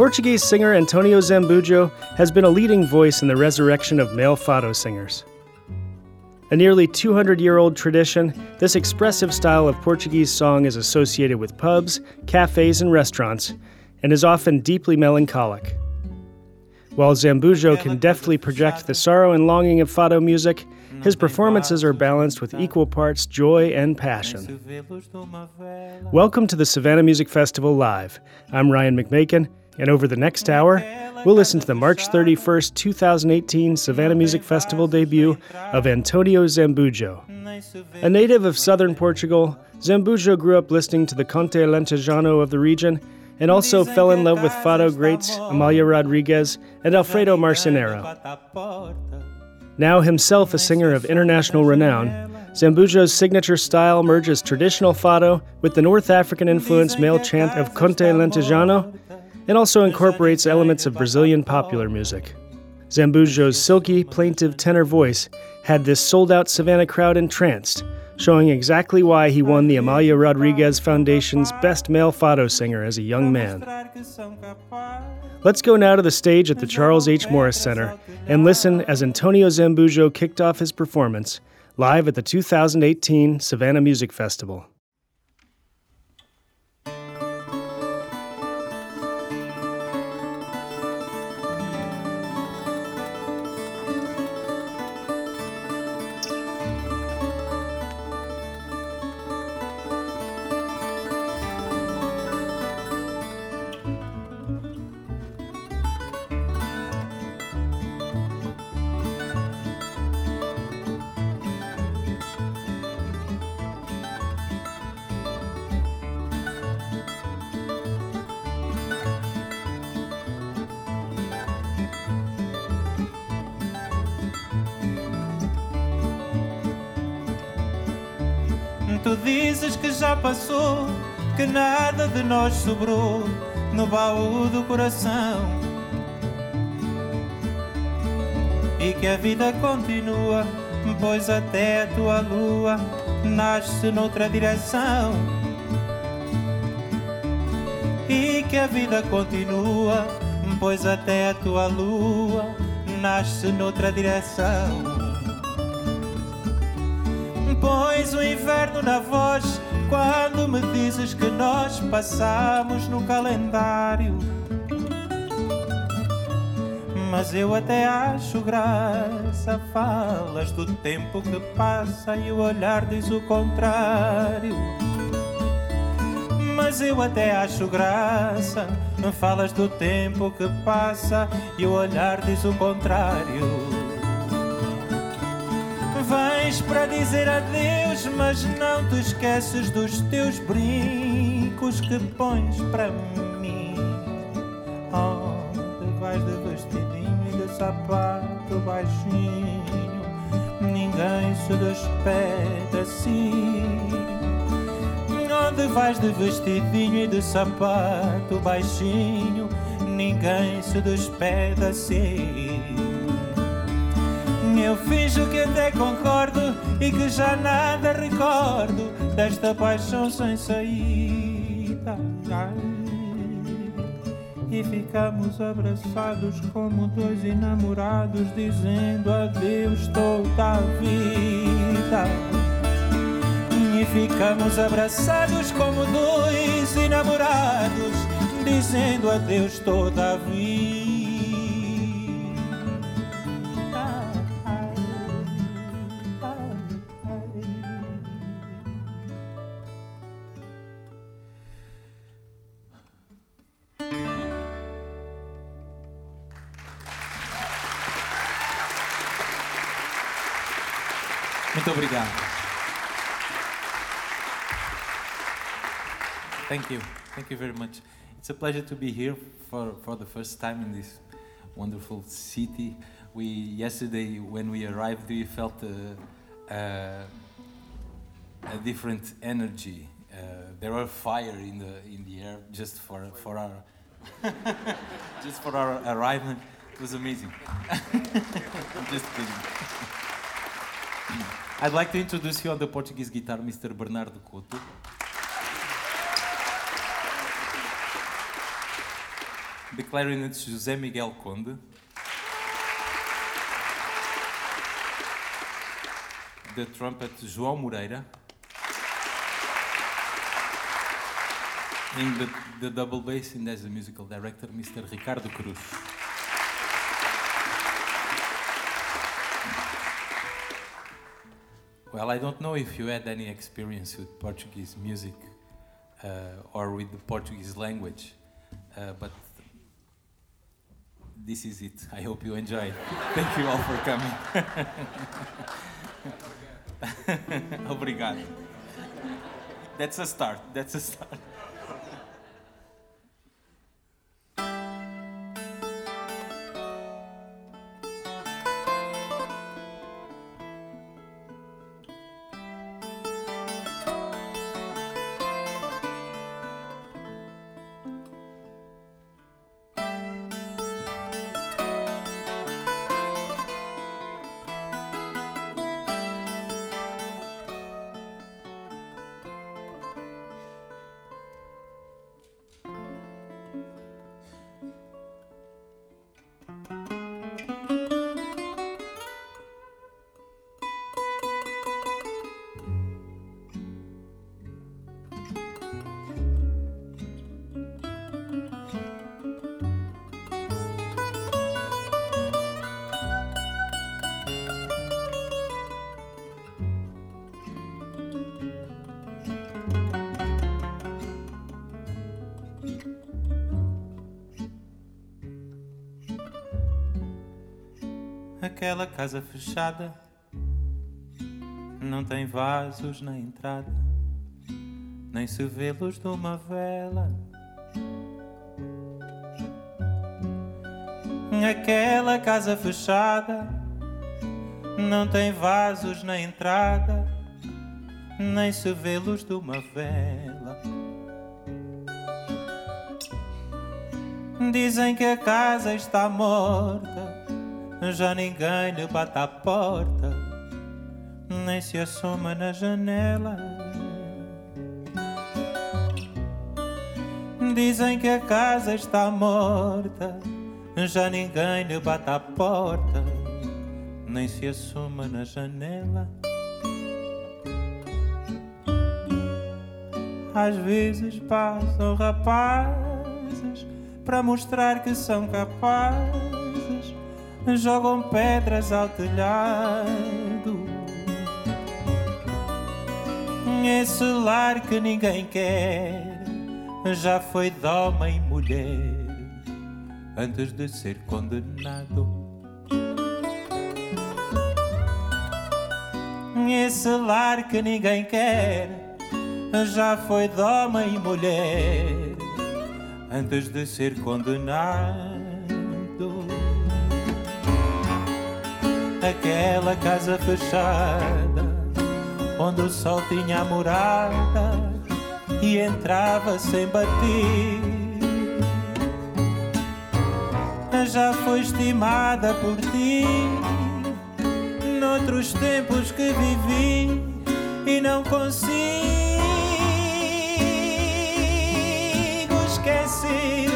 Portuguese singer Antonio Zambujo has been a leading voice in the resurrection of male fado singers. A nearly 200 year old tradition, this expressive style of Portuguese song is associated with pubs, cafes, and restaurants, and is often deeply melancholic. While Zambujo can deftly project the sorrow and longing of fado music, his performances are balanced with equal parts joy and passion. Welcome to the Savannah Music Festival Live. I'm Ryan McMakin, and over the next hour, we'll listen to the March 31st, 2018 Savannah Music Festival debut of Antonio Zambujo. A native of southern Portugal, Zambujo grew up listening to the Conte Lentejano of the region and also fell in love with fado greats Amalia Rodriguez and Alfredo Marcinero. Now himself a singer of international renown, Zambujo's signature style merges traditional fado with the North African influenced male chant of Conte Lentejano and also incorporates elements of Brazilian popular music. Zambujo's silky, plaintive tenor voice had this sold out Savannah crowd entranced, showing exactly why he won the Amalia Rodriguez Foundation's Best Male Fado Singer as a young man. Let's go now to the stage at the Charles H. Morris Center and listen as Antonio Zambujo kicked off his performance live at the 2018 Savannah Music Festival. Tu dizes que já passou, que nada de nós sobrou no baú do coração. E que a vida continua, pois até a tua lua nasce noutra direção. E que a vida continua, pois até a tua lua nasce noutra direção. Pões o inverno na voz quando me dizes que nós passamos no calendário. Mas eu até acho graça, falas do tempo que passa e o olhar diz o contrário. Mas eu até acho graça, falas do tempo que passa e o olhar diz o contrário. Vens para dizer adeus, mas não te esqueces dos teus brincos que pões para mim. Onde vais de vestidinho e de sapato baixinho, ninguém se despede assim. Onde vais de vestidinho e de sapato baixinho, ninguém se despede assim. Eu finjo que até concordo e que já nada recordo desta paixão sem saída. E ficamos abraçados como dois enamorados, dizendo adeus toda a vida. E ficamos abraçados como dois enamorados, dizendo adeus toda a vida. Thank you. Thank you very much. It's a pleasure to be here for, for the first time in this wonderful city. We yesterday when we arrived we felt a, a, a different energy. Uh, there was fire in the in the air just for for our just for our arrival. It was amazing. just kidding. I'd like to introduce you on the Portuguese guitar, Mr. Bernardo Couto. The clarinet José Miguel Conde, the trumpet João Moreira, in the, the double bass and as the musical director Mr. Ricardo Cruz. Well, I don't know if you had any experience with Portuguese music uh, or with the Portuguese language, uh, but this is it. I hope you enjoy. Thank you all for coming. Obrigado. That's a start. That's a start. Casa fechada não tem vasos na entrada, nem se vê luz de uma vela. Aquela casa fechada não tem vasos na entrada, nem se vê luz de uma vela. Dizem que a casa está morta já ninguém lhe bate à porta, nem se assoma na janela. Dizem que a casa está morta, já ninguém lhe bate à porta, nem se assoma na janela. Às vezes passam rapazes para mostrar que são capazes jogam pedras ao telhado. Esse lar que ninguém quer já foi de homem e mulher antes de ser condenado. Esse lar que ninguém quer já foi de homem e mulher antes de ser condenado. Aquela casa fechada, onde o sol tinha a morada e entrava sem bater. Já foi estimada por ti, noutros tempos que vivi e não consigo esquecer.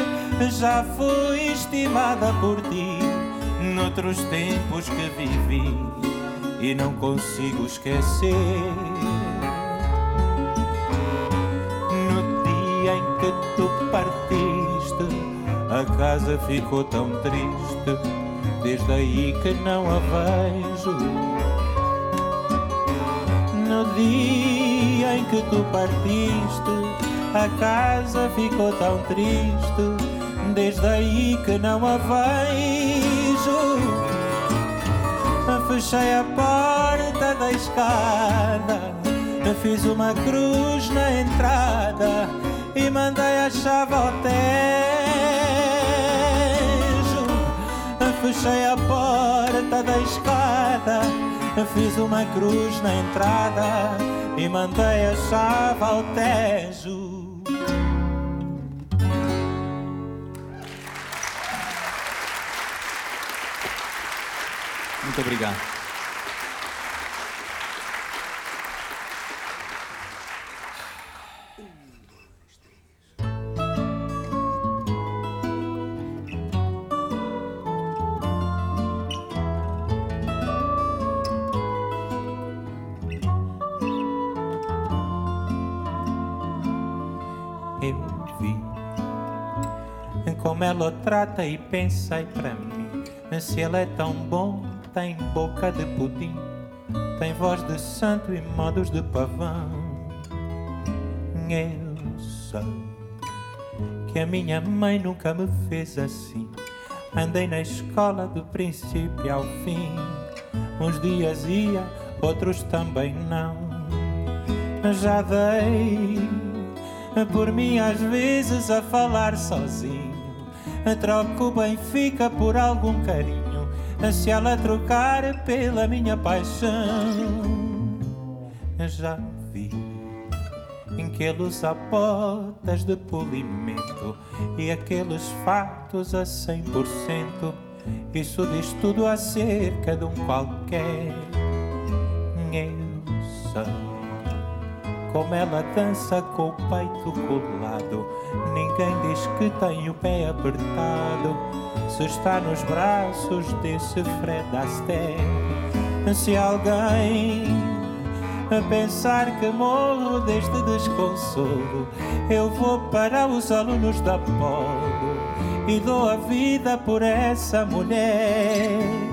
Já fui estimada por ti noutros tempos que vivi e não consigo esquecer. No dia em que tu partiste, a casa ficou tão triste, desde aí que não a vejo. No dia em que tu partiste, a casa ficou tão triste, desde aí que não a vejo fechei a porta da escada, fiz uma cruz na entrada e mandei a chave ao tejo. Fechei a porta da escada, fiz uma cruz na entrada e mandei a chave ao tejo. Muito obrigado. Eu vi Como ela o trata e pensa e para mim, né, se ela é tão bom tem boca de pudim, tem voz de santo e modos de pavão. Eu sei que a minha mãe nunca me fez assim. Andei na escola do princípio ao fim. Uns dias ia, outros também não. Já dei por mim às vezes a falar sozinho. Troco o Benfica por algum carinho. Se ela trocar pela minha paixão, já vi em que ele usa botas de polimento e aqueles fatos a cem por cento. Isso diz tudo acerca de um qualquer. Eu sei como ela dança com o peito colado. Ninguém diz que tem o pé apertado. Se está nos braços desse Fred Astaire, se alguém a pensar que morro deste desconsolo, eu vou para os alunos da Polo e dou a vida por essa mulher.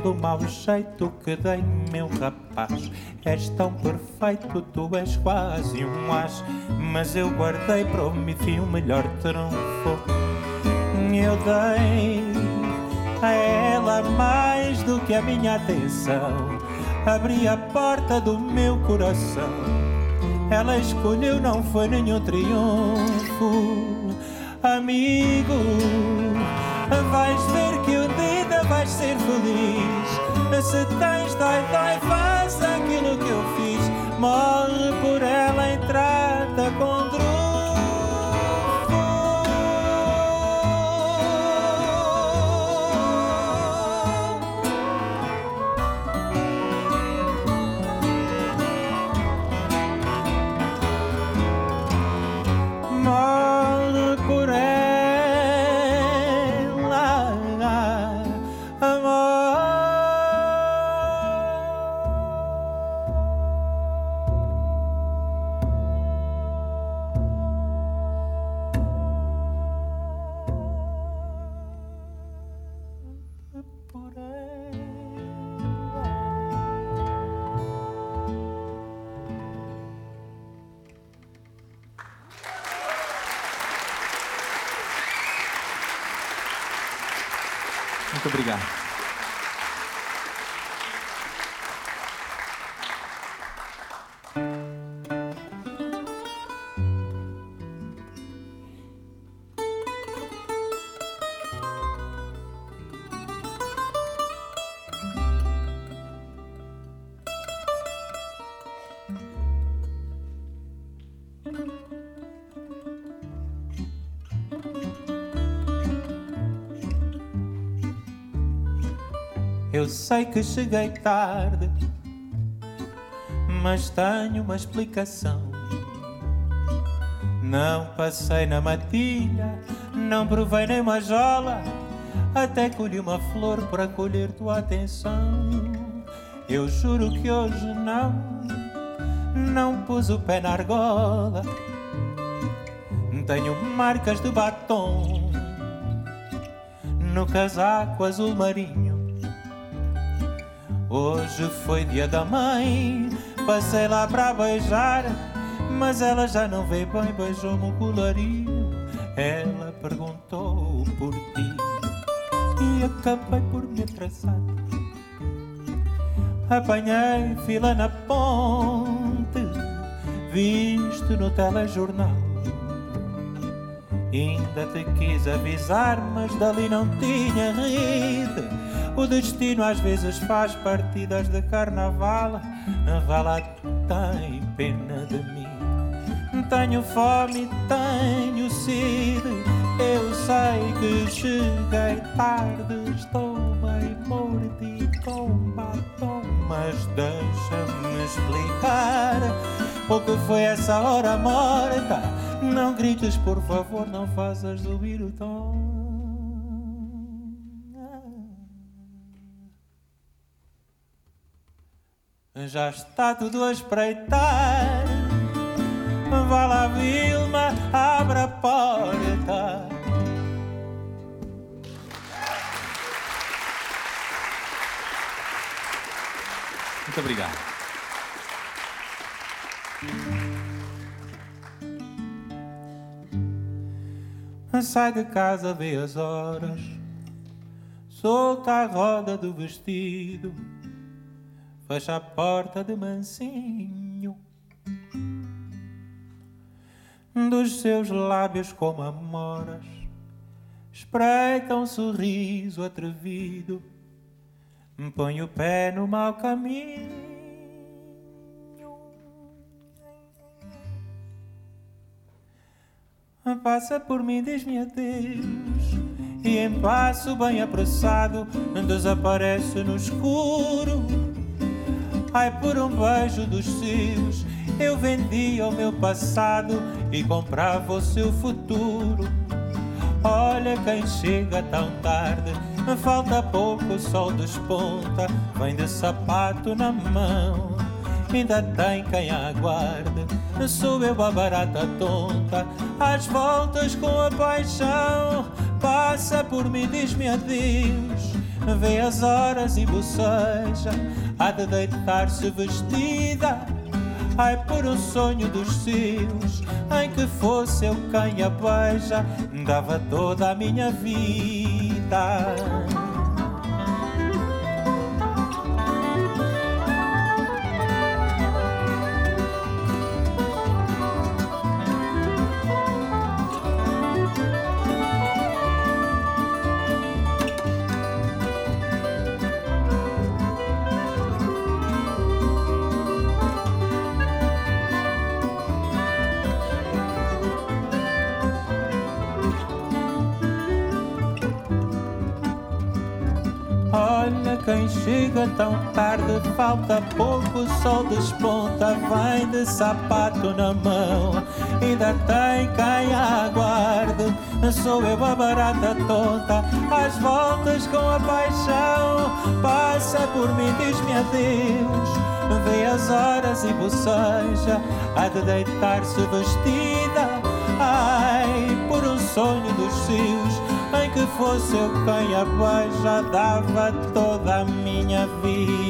Pelo mau jeito que dei, meu rapaz. És tão perfeito, tu és quase um as. Mas eu guardei mim o melhor trunfo. Eu dei a ela mais do que a minha atenção. Abri a porta do meu coração. Ela escolheu, não foi nenhum triunfo. Amigo, vais ver que dia vais ser feliz. Se tens dói, dói, faz aquilo que eu fiz. Morre por ela em trata contra Eu sei que cheguei tarde, mas tenho uma explicação. Não passei na matilha, não provei nem uma jola, até colhi uma flor para colher tua atenção. Eu juro que hoje não, não pus o pé na argola. Tenho marcas de batom no casaco azul marinho Hoje foi dia da mãe, passei lá para beijar, mas ela já não veio bem, beijou-me o colarinho. Ela perguntou por ti e acabei por me atrasar. Apanhei fila na ponte, visto no telejornal. Ainda te quis avisar, mas dali não tinha rede o destino às vezes faz partidas de carnaval. Vá lá, tem pena de mim. Tenho fome, tenho sede. Eu sei que cheguei tarde. Estou bem mordido com batom. Mas deixa-me explicar o que foi essa hora morta. Não grites, por favor, não faças subir o tom. Já está tudo a espreitar. Vá lá, Vilma, abre a porta. Muito obrigado. Sai de casa, vê as horas, solta a roda do vestido fecha a porta de mansinho. Dos seus lábios como amoras, espreita um sorriso atrevido, põe o pé no mau caminho. Passa por mim, diz-me adeus. E em passo bem apressado, desaparece no escuro. Ai, por um beijo dos seus, eu vendia o meu passado e comprava o seu futuro. Olha quem chega tão tarde, falta pouco, o sol desponta, vem de sapato na mão ainda tem quem aguarde. Sou eu a barata tonta, às voltas com a paixão. Passa por mim, diz-me adeus. Vê as horas e boceja, há de deitar-se vestida. Ai, por um sonho dos seus, em que fosse eu quem a beija, dava toda a minha vida. Chega tão tarde, falta pouco, o sol desponta, vem de sapato na mão, ainda tem quem aguarde. Sou eu a barata tonta, às voltas com a paixão, passa por mim, diz-me adeus, vê as horas e boceja, há de deitar-se vestida, ai, por um sonho dos seus que fosse eu quem a já dava toda a minha vida.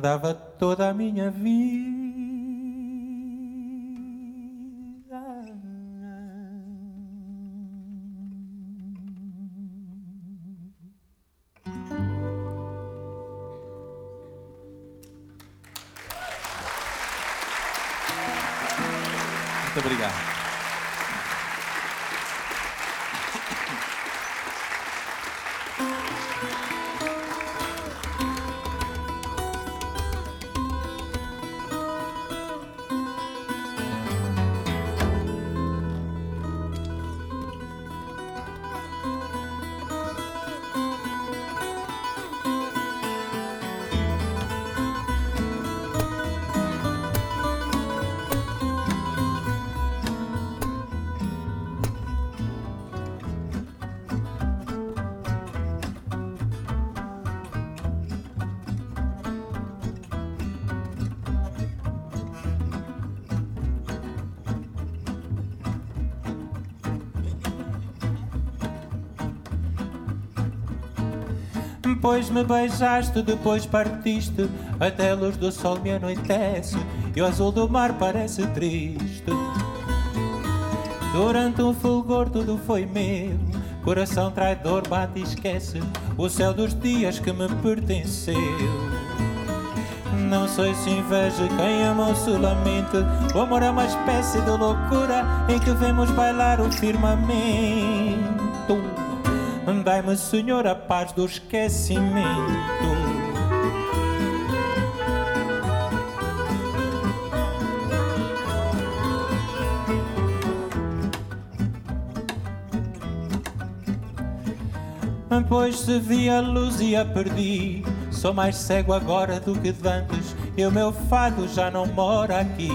Dava toda a minha vida. obrigado. Depois me beijaste, depois partiste, até a luz do sol me anoitece e o azul do mar parece triste. Durante um fulgor tudo foi meu, coração traidor bate e esquece o céu dos dias que me pertenceu. Não sei se inveja quem ama ou se lamenta. O amor é uma espécie de loucura em que vemos bailar o firmamento. Dai-me, Senhor, a paz do esquecimento. Pois se vi a luz e a perdi, sou mais cego agora do que dantes, e o meu fado já não mora aqui.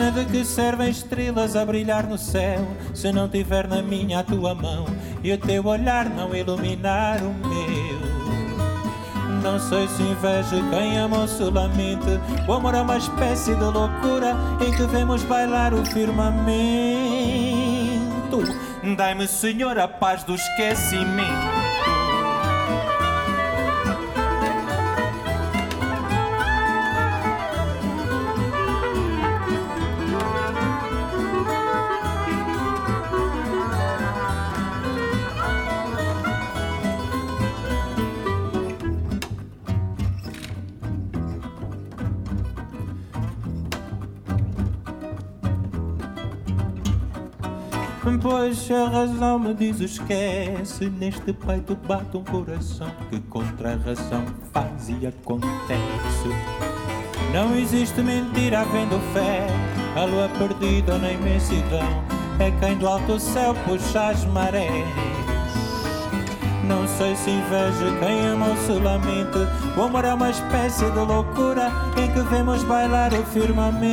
De que servem estrelas a brilhar no céu, se não tiver na minha a tua mão? e o teu olhar não iluminar o meu. Não sei se inveja quem ama ou se lamente. O amor é uma espécie de loucura em que vemos bailar o firmamento. Dai-me, Senhor, a paz do esquecimento. A razão me diz esquece Neste peito bate um coração Que contra a razão faz e acontece Não existe mentira havendo fé A lua perdida na imensidão É quem do alto céu puxa as marés não sei se inveja quem ama ou se lamenta. O amor é uma espécie de loucura em que vemos bailar o firmamento.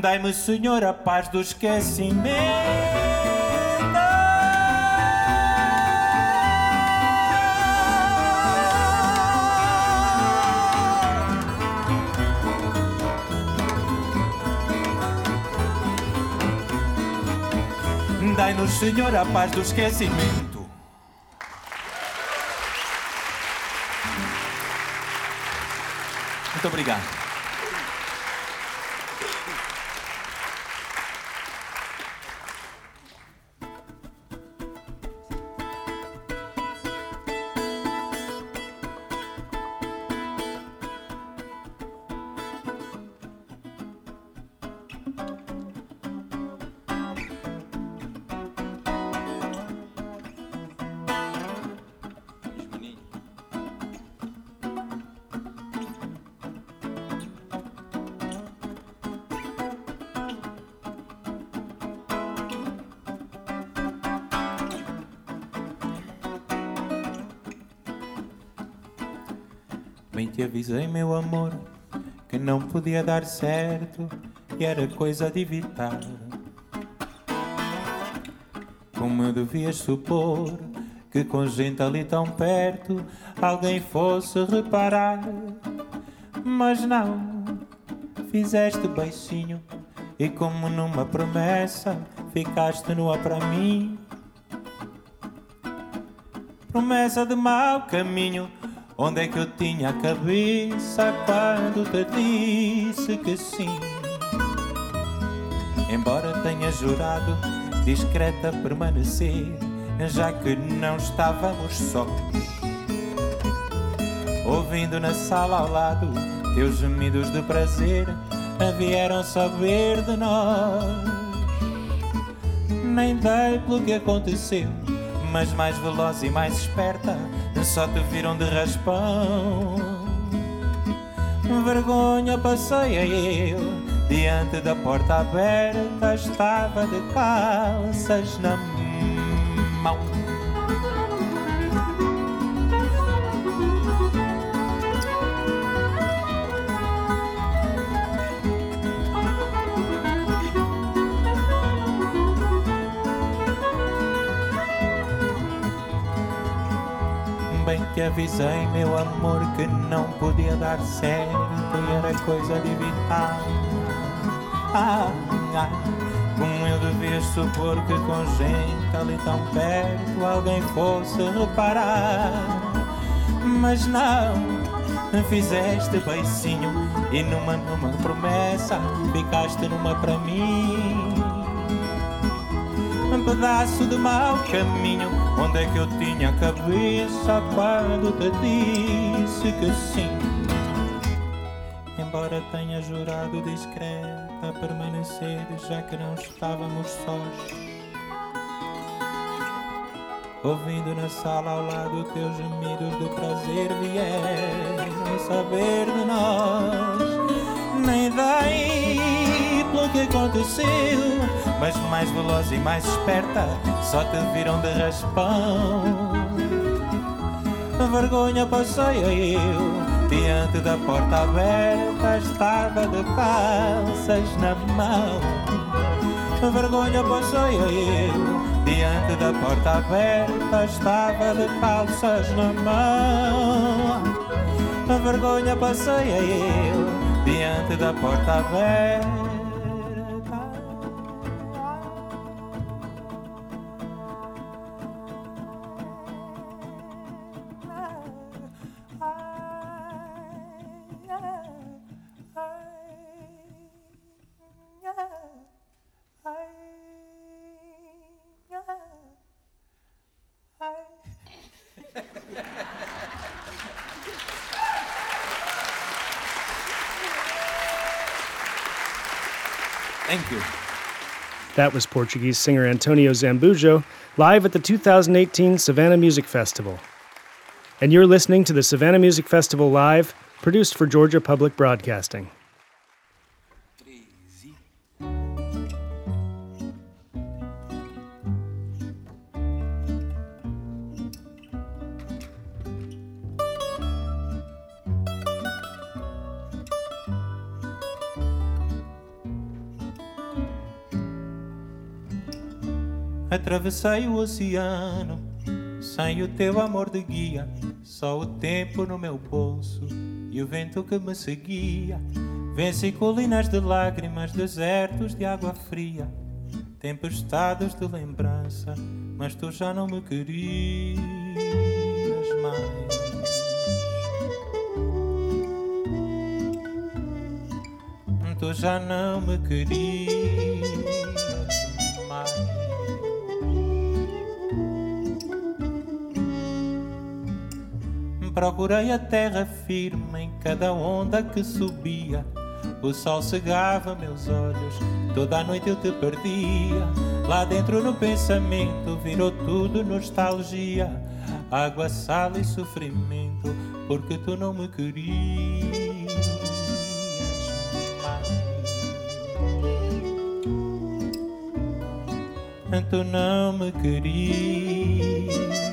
Dai-me, Senhor, a paz do esquecimento. Dai-nos, Senhor, a paz do esquecimento. Muito obrigado. Te avisei, meu amor, que não podia dar certo e era coisa de evitar. Como devias supor que com gente ali tão perto alguém fosse reparar. Mas não, fizeste beicinho e como numa promessa ficaste nua para mim. Promessa de mau caminho Onde é que eu tinha a cabeça quando te disse que sim? Embora tenha jurado discreta permanecer, já que não estávamos sós. Ouvindo na sala ao lado teus gemidos de prazer, vieram saber de nós. Nem dei pelo que aconteceu, mas mais veloz e mais esperta só te viram de raspão. Vergonha passei eu, diante da porta aberta, estava de calças na mão. Avisei, meu amor, que não podia dar certo e era coisa de evitar. Ah, ah, como eu devia supor que com gente ali tão perto alguém fosse reparar. Mas não, fizeste beicinho e numa, numa promessa ficaste numa para mim. Um pedaço de mau caminho Onde é que eu tinha a cabeça quando te disse que sim? Embora tenha jurado discreta permanecer, já que não estávamos sós. Ouvindo na sala ao lado teus gemidos de prazer vieram saber de nós. Nem daí pelo que aconteceu mas mais veloz e mais esperta, só te viram de raspão. A vergonha passei eu, diante da porta aberta, estava de calças na mão. A vergonha passei eu, Diante da porta aberta estava de calças na mão. A vergonha passei ele diante da porta aberta. Thank you. That was Portuguese singer Antonio Zambujo live at the 2018 Savannah Music Festival. And you're listening to the Savannah Music Festival Live, produced for Georgia Public Broadcasting. Atravessei o oceano sem o teu amor de guia, só o tempo no meu bolso e o vento que me seguia. Venci colinas de lágrimas, desertos de água fria, tempestades de lembrança, mas tu já não me querias mais. Tu já não me querias. Procurei a terra firme em cada onda que subia. O sol cegava meus olhos, toda a noite eu te perdia. Lá dentro no pensamento virou tudo nostalgia. Água, sal e sofrimento, porque tu não me querias. Tu não me querias.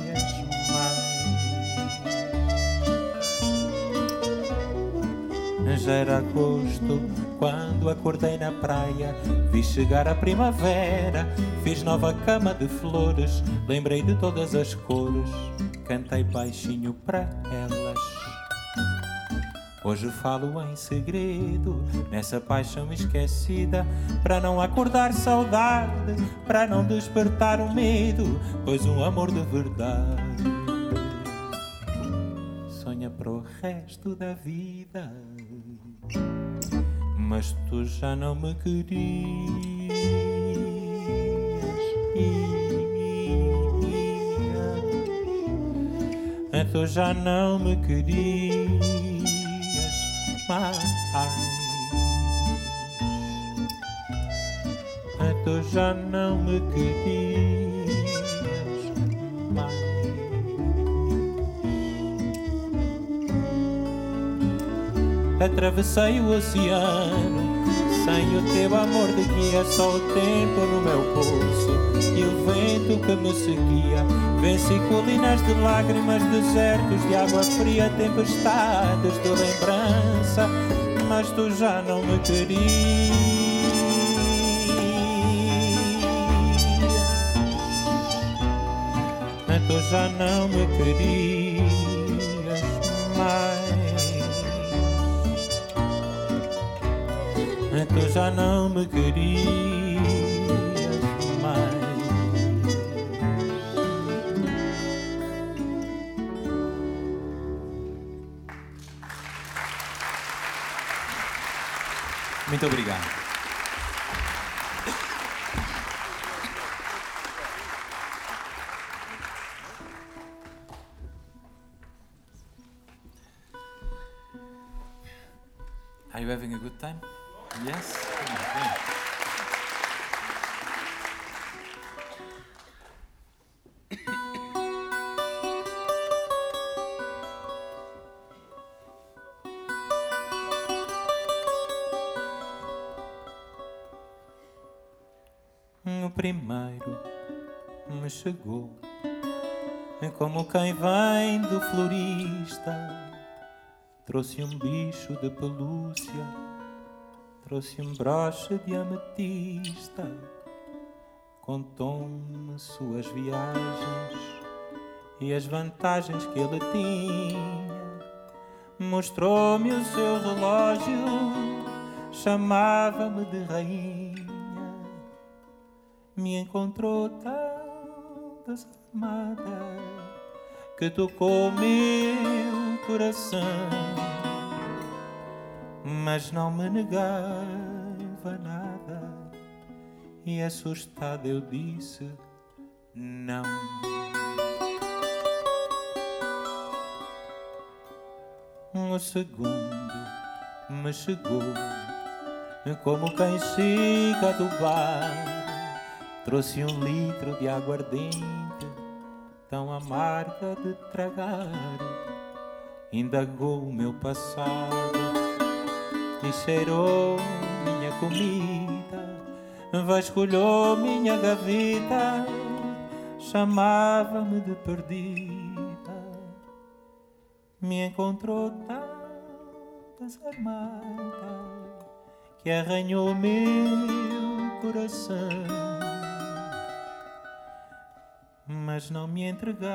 Era agosto quando acordei na praia. Vi chegar a primavera, fiz nova cama de flores. Lembrei de todas as cores, cantei baixinho para elas. Hoje falo em segredo, nessa paixão esquecida, para não acordar saudade, para não despertar o medo, pois um amor de verdade resto da vida mas tu já não me querias. Tu já não me querias mais. Tu já não me querias mais. Atravessei o oceano Sem o teu amor de guia Só o tempo no meu pulso E o vento que me seguia. Venci colinas de lágrimas Desertos de água fria Tempestades de lembrança Mas tu já não me querias. Tu já não me querias tu já não me querias mais. Muito obrigado. Are you having a good time? Yes? O primeiro me chegou como quem vem do florista, trouxe um bicho de pelúcia trouxe um broche de ametista contou-me suas viagens e as vantagens que ele tinha. Mostrou-me o seu relógio, chamava-me de rainha. Me encontrou tão desarmada que tocou meu coração, mas não me negava nada. E assustada eu disse: Não. Um segundo me chegou, como quem chega do bar, trouxe um litro de aguardente tão amarga de tragar. Indagou o meu passado e cheirou minha comida, vasculhou minha gaveta, chamava-me de perdida. Me encontrou tão desarmada que arranhou meu coração mas não me entregava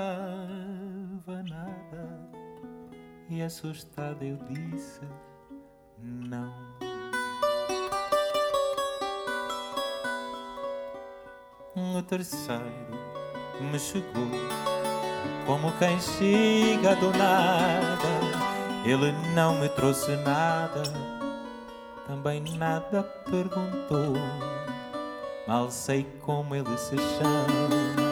nada. E assustada eu disse: Não. O terceiro me chegou, como quem chega do nada. Ele não me trouxe nada, também nada perguntou. Mal sei como ele se chama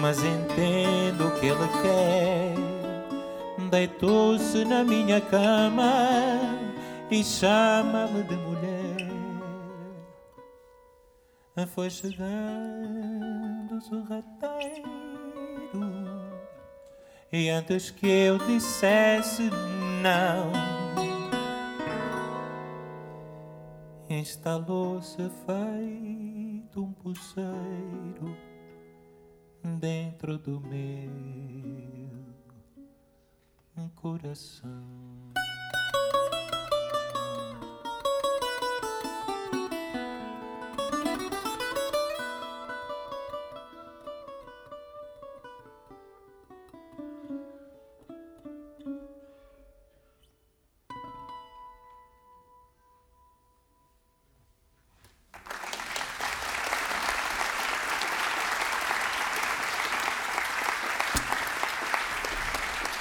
mas entendo o que ele quer. Deitou-se na minha cama e chama-me de mulher. Foi chegando o sorrateiro e antes que eu dissesse não, instalou-se feito um pulseiro dentro do meu coração.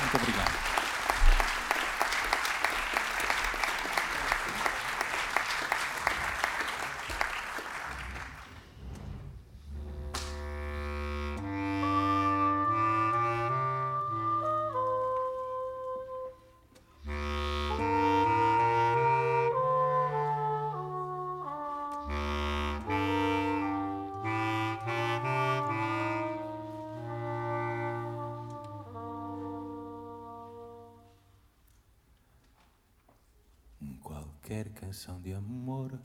Muito obrigado. Qualquer canção de amor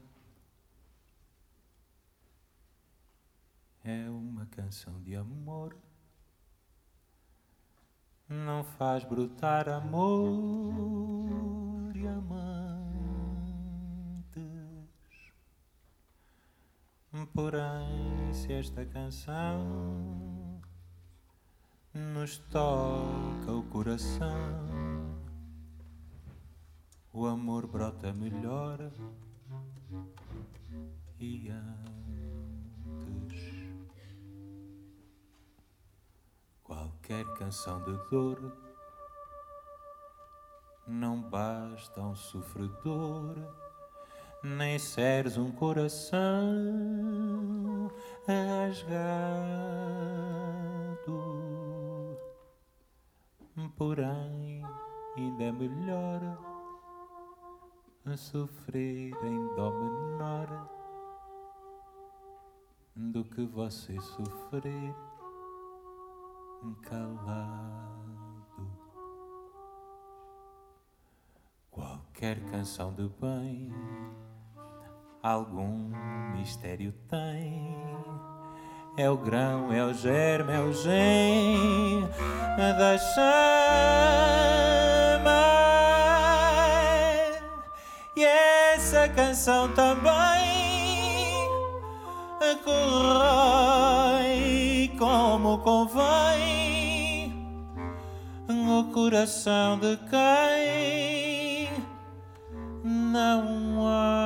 é uma canção de amor. Não faz brotar amor e amantes. Porém, se esta canção nos toca o coração amor brota melhor e antes qualquer canção de dor não basta um sofredor. Nem seres um coração rasgado porém ainda é melhor a sofrer em dó menor do que você sofrer calado. Qualquer canção de bem algum mistério tem. É o grão, é o germe, é o gen da chama. Canção também. Corrói como convém o coração de quem não Não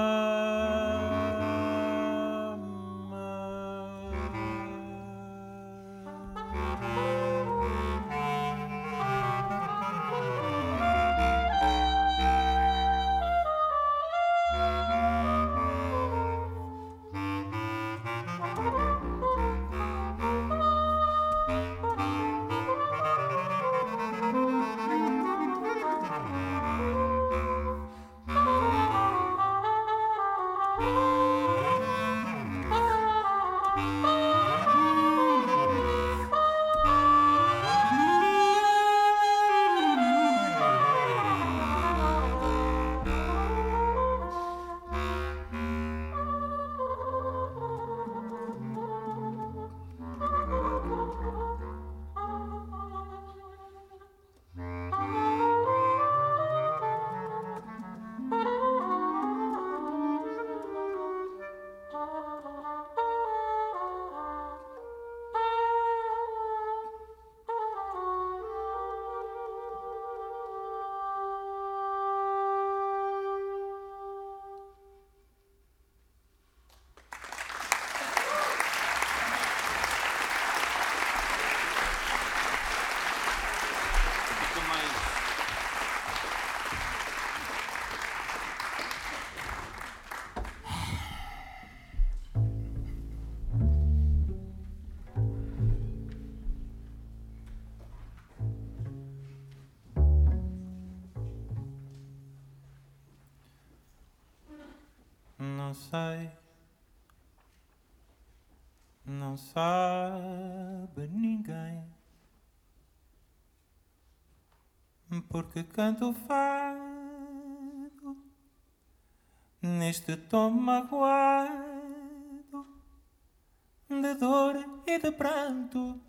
sei, não sabe ninguém, porque canto fado neste tom magoado de dor e de pranto,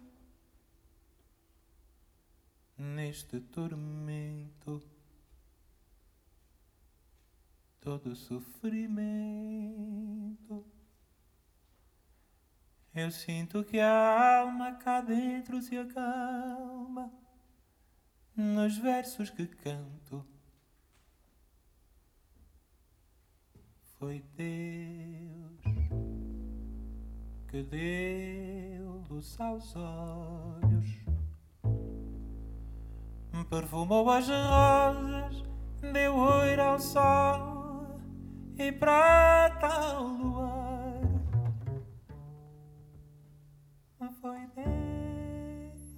neste tormento todo sofrimento. Eu sinto que a alma cá dentro se acalma nos versos que canto. Foi Deus que deu luz aos olhos, perfumou as rosas, deu ouro ao sol e prata ao luar. Foi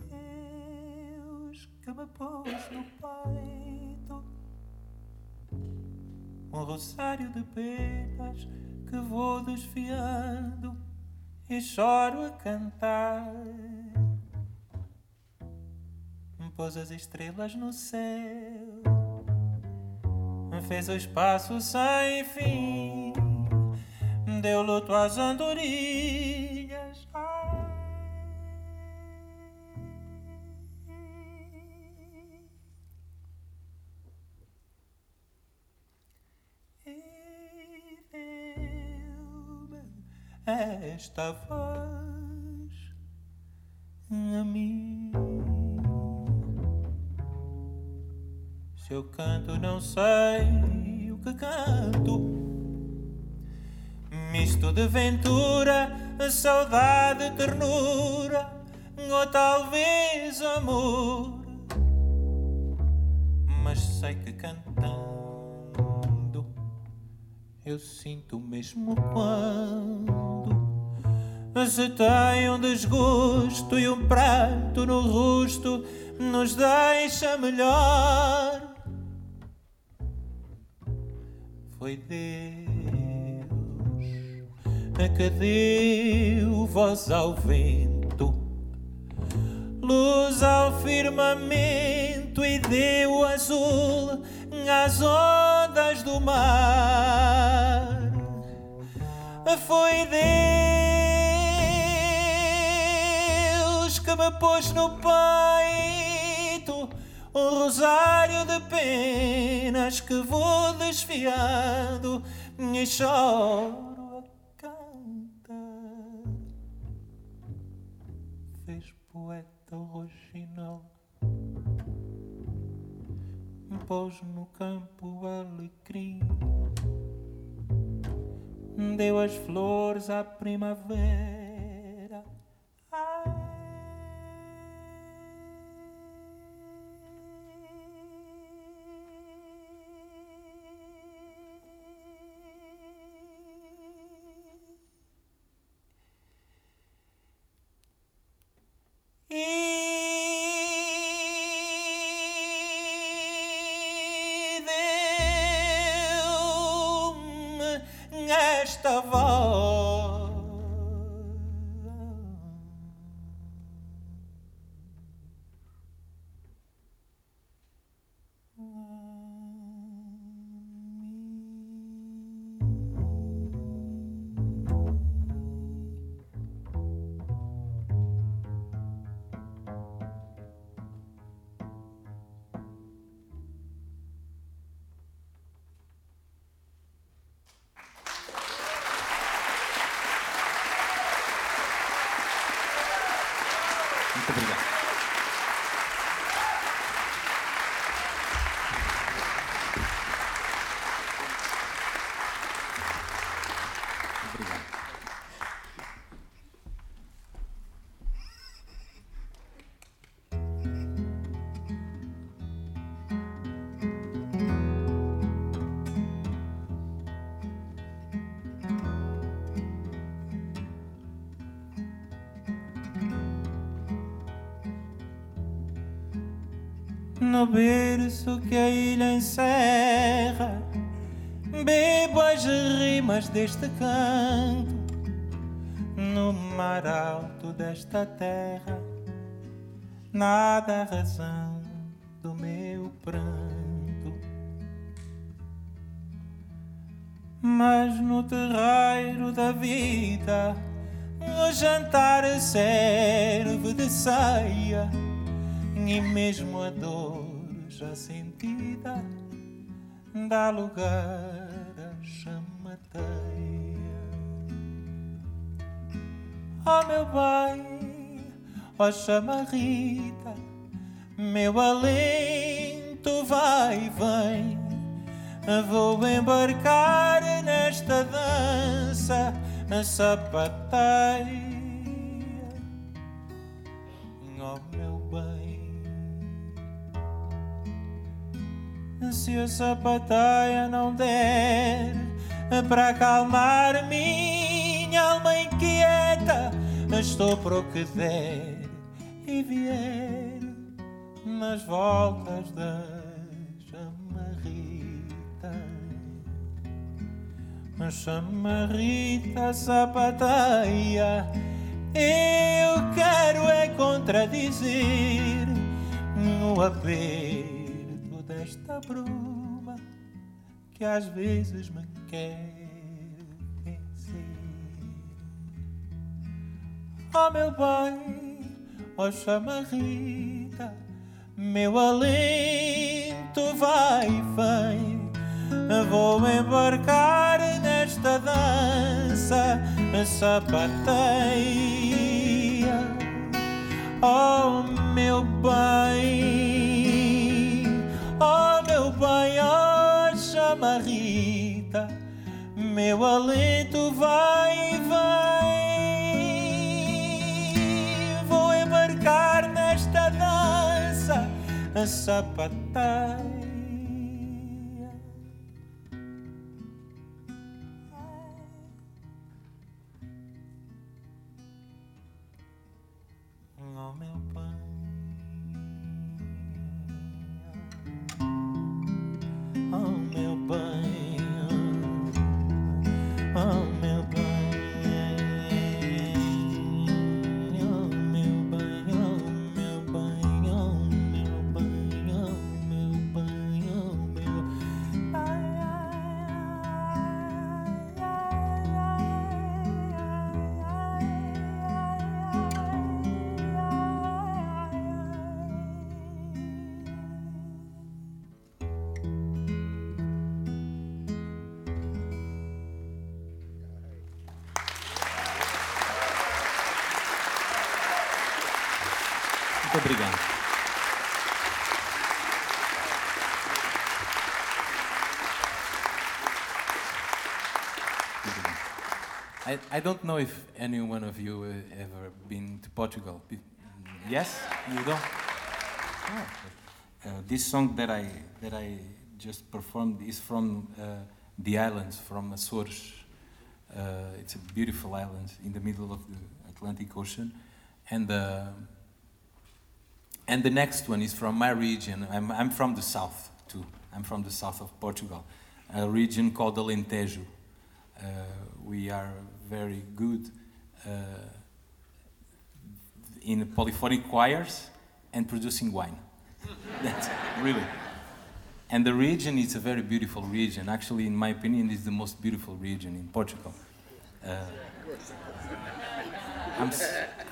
Deus que me pôs no peito um rosário de penas que vou desfiando e choro a cantar. Pôs as estrelas no céu fez o espaço sem fim, deu luto às andorinhas. Esta voz a mim. Se eu canto, não sei o que canto. Misto de ventura, saudade, ternura, ou talvez amor. Mas sei que cantando eu sinto mesmo quando se tem um desgosto e um prato no rosto nos deixa melhor foi Deus que deu voz ao vento, luz ao firmamento e deu azul às ondas do mar. Foi Deus que me pôs no peito o rosário de penas que vou desfiado e choro a cantar. Fez poeta o roxinol, pôs no campo alecrim, deu as flores à primavera berço que a ilha encerra. Bebo as rimas deste canto no mar alto desta terra. Nada a razão do meu pranto, mas no terreiro da vida o jantar serve de ceia e mesmo a dor já sentida dá lugar a chamateia. Oh meu bem, oh chamarrita, meu alento vai e vem. Vou embarcar nesta dança sapateia. Se a sapateia não der para acalmar minha alma inquieta, estou para o que der e vier nas voltas da chamarrita. A chamarrita sapateia, eu quero é contradizer no apelo esta bruma que às vezes me quer vencer. Oh meu bem, oh chamarrita, meu alento vai e vem. Vou embarcar nesta dança sapateia. Oh meu bem Oh meu bem, oh chamarrita, meu alento vai e vem. Vou embarcar nesta dança a sapatar. I, I don't know if any one of you uh, ever been to Portugal. Yes? You don't? Uh, this song that I, that I just performed is from uh, the islands, from Açores. Uh, it's a beautiful island in the middle of the Atlantic Ocean. And, uh, and the next one is from my region. I'm, I'm from the south, too. I'm from the south of Portugal, a region called Alentejo. Uh, we are very good uh, in polyphonic choirs and producing wine. That's really. And the region is a very beautiful region. Actually, in my opinion, it's the most beautiful region in Portugal. Uh, I'm,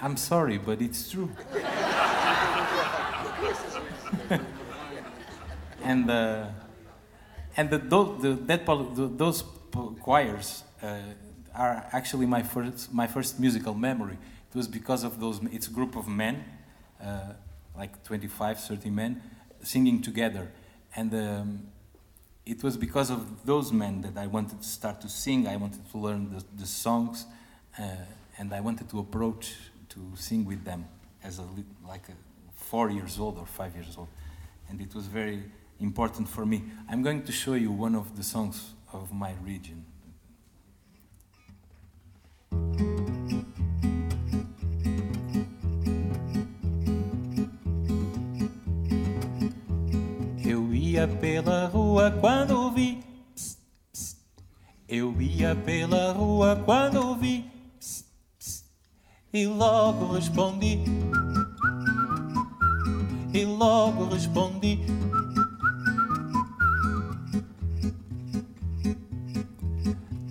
I'm sorry, but it's true. and uh, and the, the, that, those choirs uh, are actually my first, my first musical memory. It was because of those, it's a group of men, uh, like 25, 30 men, singing together. And um, it was because of those men that I wanted to start to sing, I wanted to learn the, the songs, uh, and I wanted to approach to sing with them as a, like a four years old or five years old. And it was very important for me. I'm going to show you one of the songs of my region. Ia pela rua quando vi. Eu ia pela rua quando vi. E logo respondi. E logo respondi.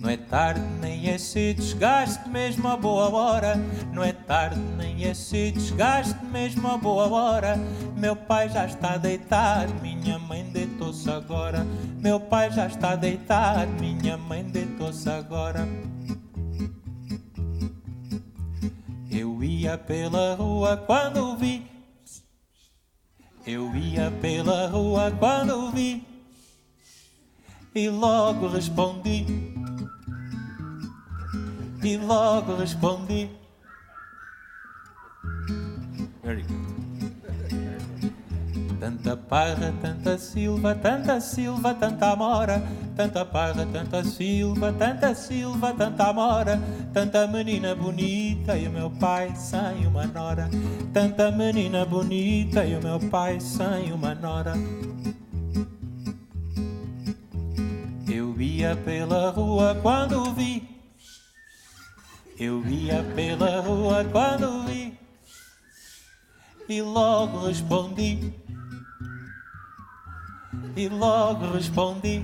Não é tarde nem é cedo, desgaste mesmo a boa hora. Não é tarde nem é cedo, desgaste mesmo a boa hora. Meu pai já está deitado, minha mãe deitou-se agora. Meu pai já está deitado, minha mãe deitou-se agora. Eu ia pela rua quando vi. Eu ia pela rua quando vi. E logo respondi e logo respondi. Very good. Tanta parra, tanta silva, tanta silva, tanta amora. Tanta parra, tanta silva, tanta silva, tanta amora. Tanta menina bonita e o meu pai sem uma nora. Tanta menina bonita e o meu pai sem uma nora. Eu ia pela rua quando vi eu ia pela rua quando vi e logo respondi. E logo respondi.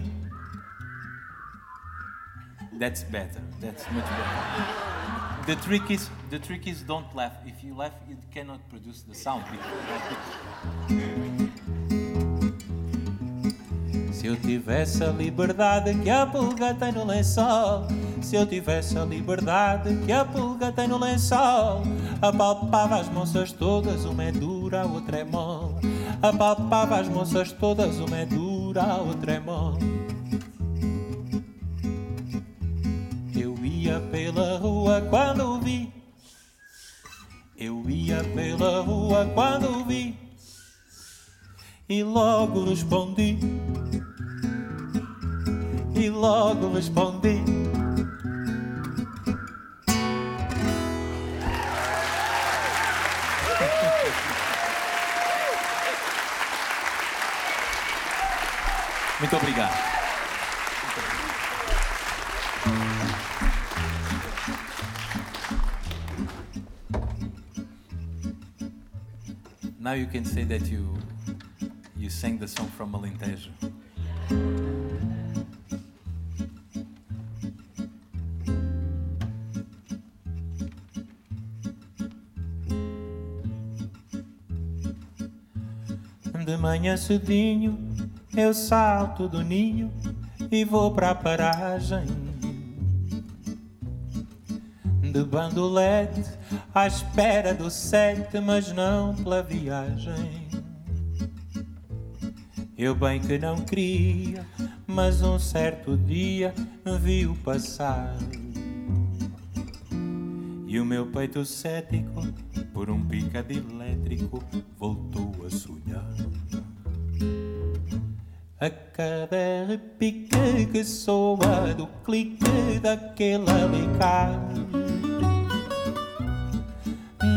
That's better. That's much better. The trick is the trick is don't laugh. If you laugh, you cannot produce the sound. Se eu tivesse a liberdade que a pulga tem no lençol, se eu tivesse a liberdade que a pulga tem no lençol, apalpava as moças todas, uma é dura, a outra é mole. Apalpava as moças todas, uma é dura, a outra é mole. Eu ia pela rua quando vi. Eu ia pela rua quando vi. E logo respondi e logo respondi. Muito obrigado. Now you can say that you you sang the song from Alentejo. Manhã cedinho eu salto do ninho e vou para a paragem. de bandolete, à espera do sete, mas não pela viagem. Eu bem que não queria, mas um certo dia viu passar. E o meu peito cético, por um picado elétrico, voltou a sonhar. A cada repique que soa do clique daquele alicate.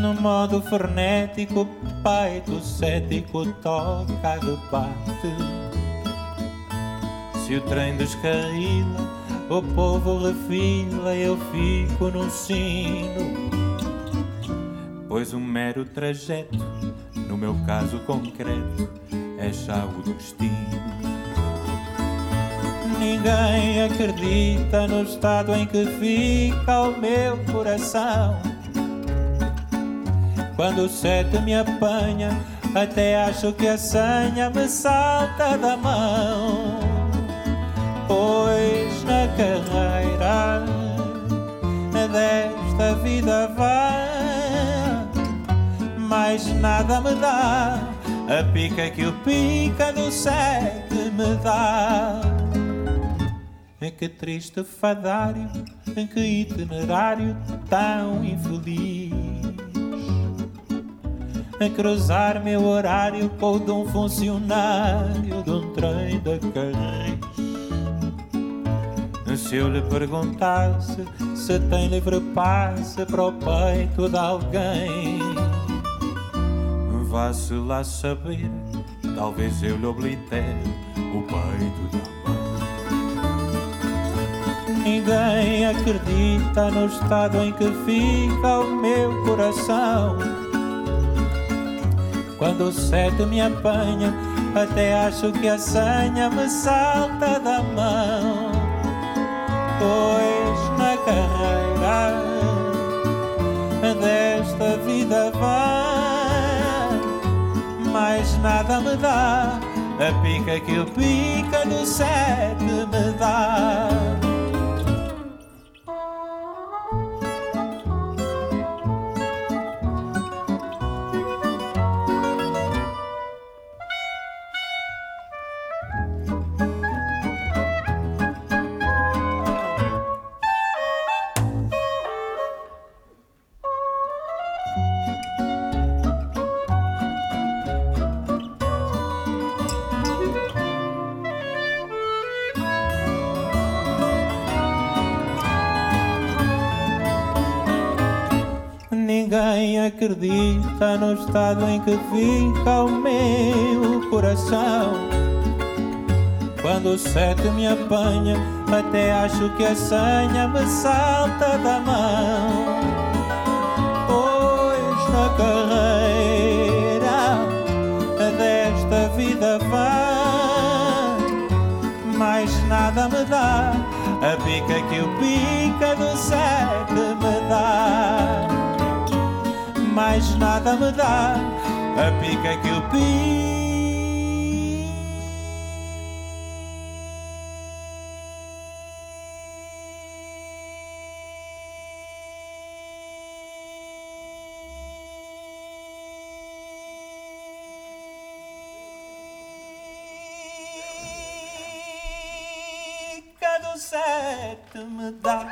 No modo frenético, peito cético toca a rebate Se o trem descarrila, o povo refila Eu fico no sino. Pois um mero trajeto, no meu caso concreto É já o destino Ninguém acredita no estado em que fica o meu coração. Quando o sete me apanha, até acho que a senha me salta da mão. Pois na carreira desta vida vai, mais nada me dá. A pica que o pica do sete me dá. É que triste fadário, em que itinerário tão infeliz. A cruzar meu horário com o de um funcionário de um trem da Carris. Se eu lhe perguntasse se tem livre passe para o peito de alguém, vá-se lá saber, talvez eu lhe oblitere o peito da Ninguém acredita no estado em que fica o meu coração. Quando o sete me apanha, até acho que a senha me salta da mão. Pois na carreira desta vida vai, mais nada me dá. A pica que o pica do sete me dá. Acredita no estado em que fica o meu coração. Quando o sete me apanha, até acho que a senha me salta da mão. Pois na carreira desta vida vai, mais nada me dá. A pica que o pica do sete me dá mais nada me dá a pica que eu pica. do sete me dá.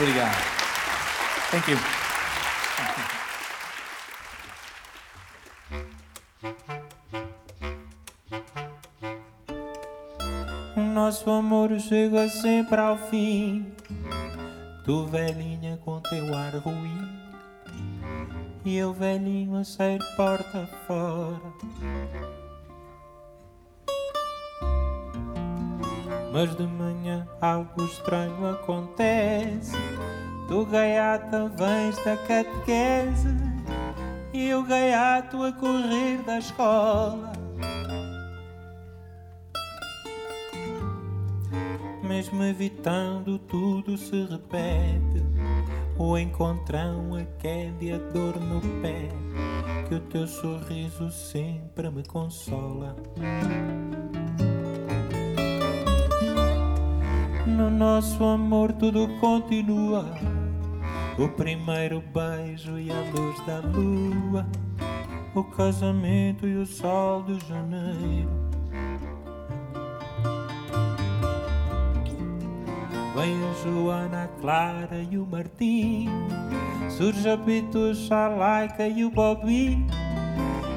Obrigado. Thank you. Nosso amor chega sempre ao fim. Tu velhinha com teu ar ruim. E eu velhinho a sair porta fora. Mas de manhã algo estranho acontece. Tu gaiata vens da catequese e o gaiato a correr da escola. Mesmo evitando tudo se repete. o encontrão, a queda e a dor no pé, que o teu sorriso sempre me consola. Nosso amor tudo continua, o primeiro beijo e a luz da lua, o casamento e o sol de janeiro. Vem a Joana, a Clara e o Martim. Surge a Pitucha, a Laica e o Bobby.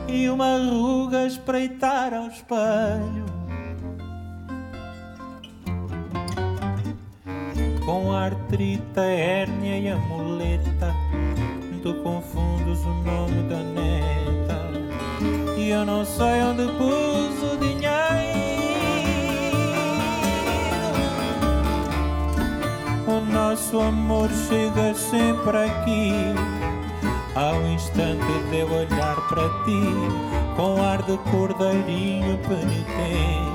E uma ruga espreitar ao espelho artrita, hérnia e a muleta Tu confundes o nome da neta E eu não sei onde pus o dinheiro nosso amor chega sempre aqui. Ao instante de eu olhar para ti, com ar de cordeirinho penitente.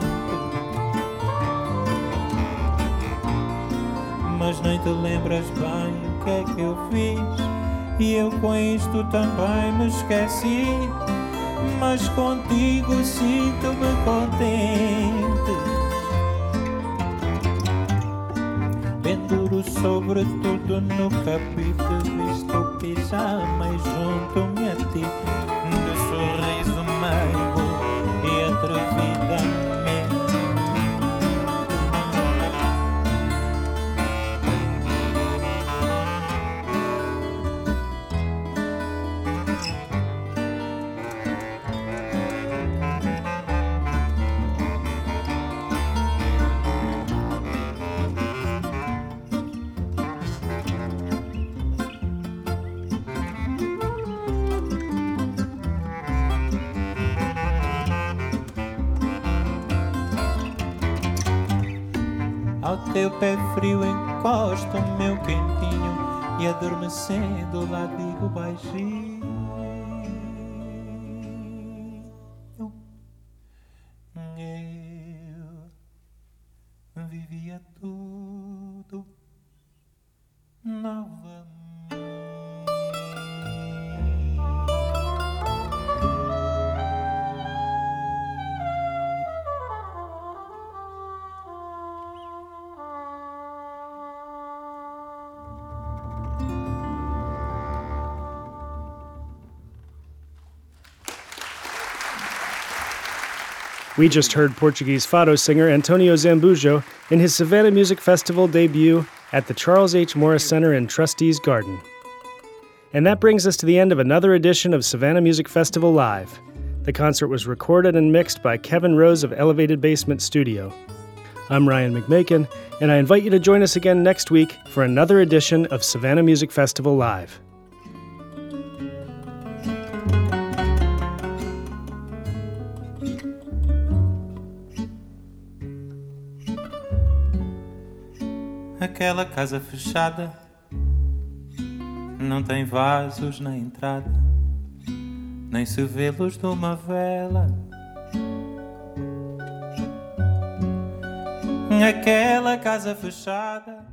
Mas nem te lembras bem o que é que eu fiz, e eu com isto também me esqueci. Mas contigo sinto-me contente. Penduro sobre tudo no capítulo Visto pijama e junto-me a ti De sorriso meigo e atrevidamente teu pé frio encosta o meu quentinho e adormecendo lá digo baixinho. We just heard Portuguese fado singer Antonio Zambujo in his Savannah Music Festival debut at the Charles H. Morris Center in Trustees Garden. And that brings us to the end of another edition of Savannah Music Festival Live. The concert was recorded and mixed by Kevin Rose of Elevated Basement Studio. I'm Ryan McMakin, and I invite you to join us again next week for another edition of Savannah Music Festival Live. Aquela casa fechada. Não tem vasos na entrada, nem se vê luz de uma vela. Aquela casa fechada.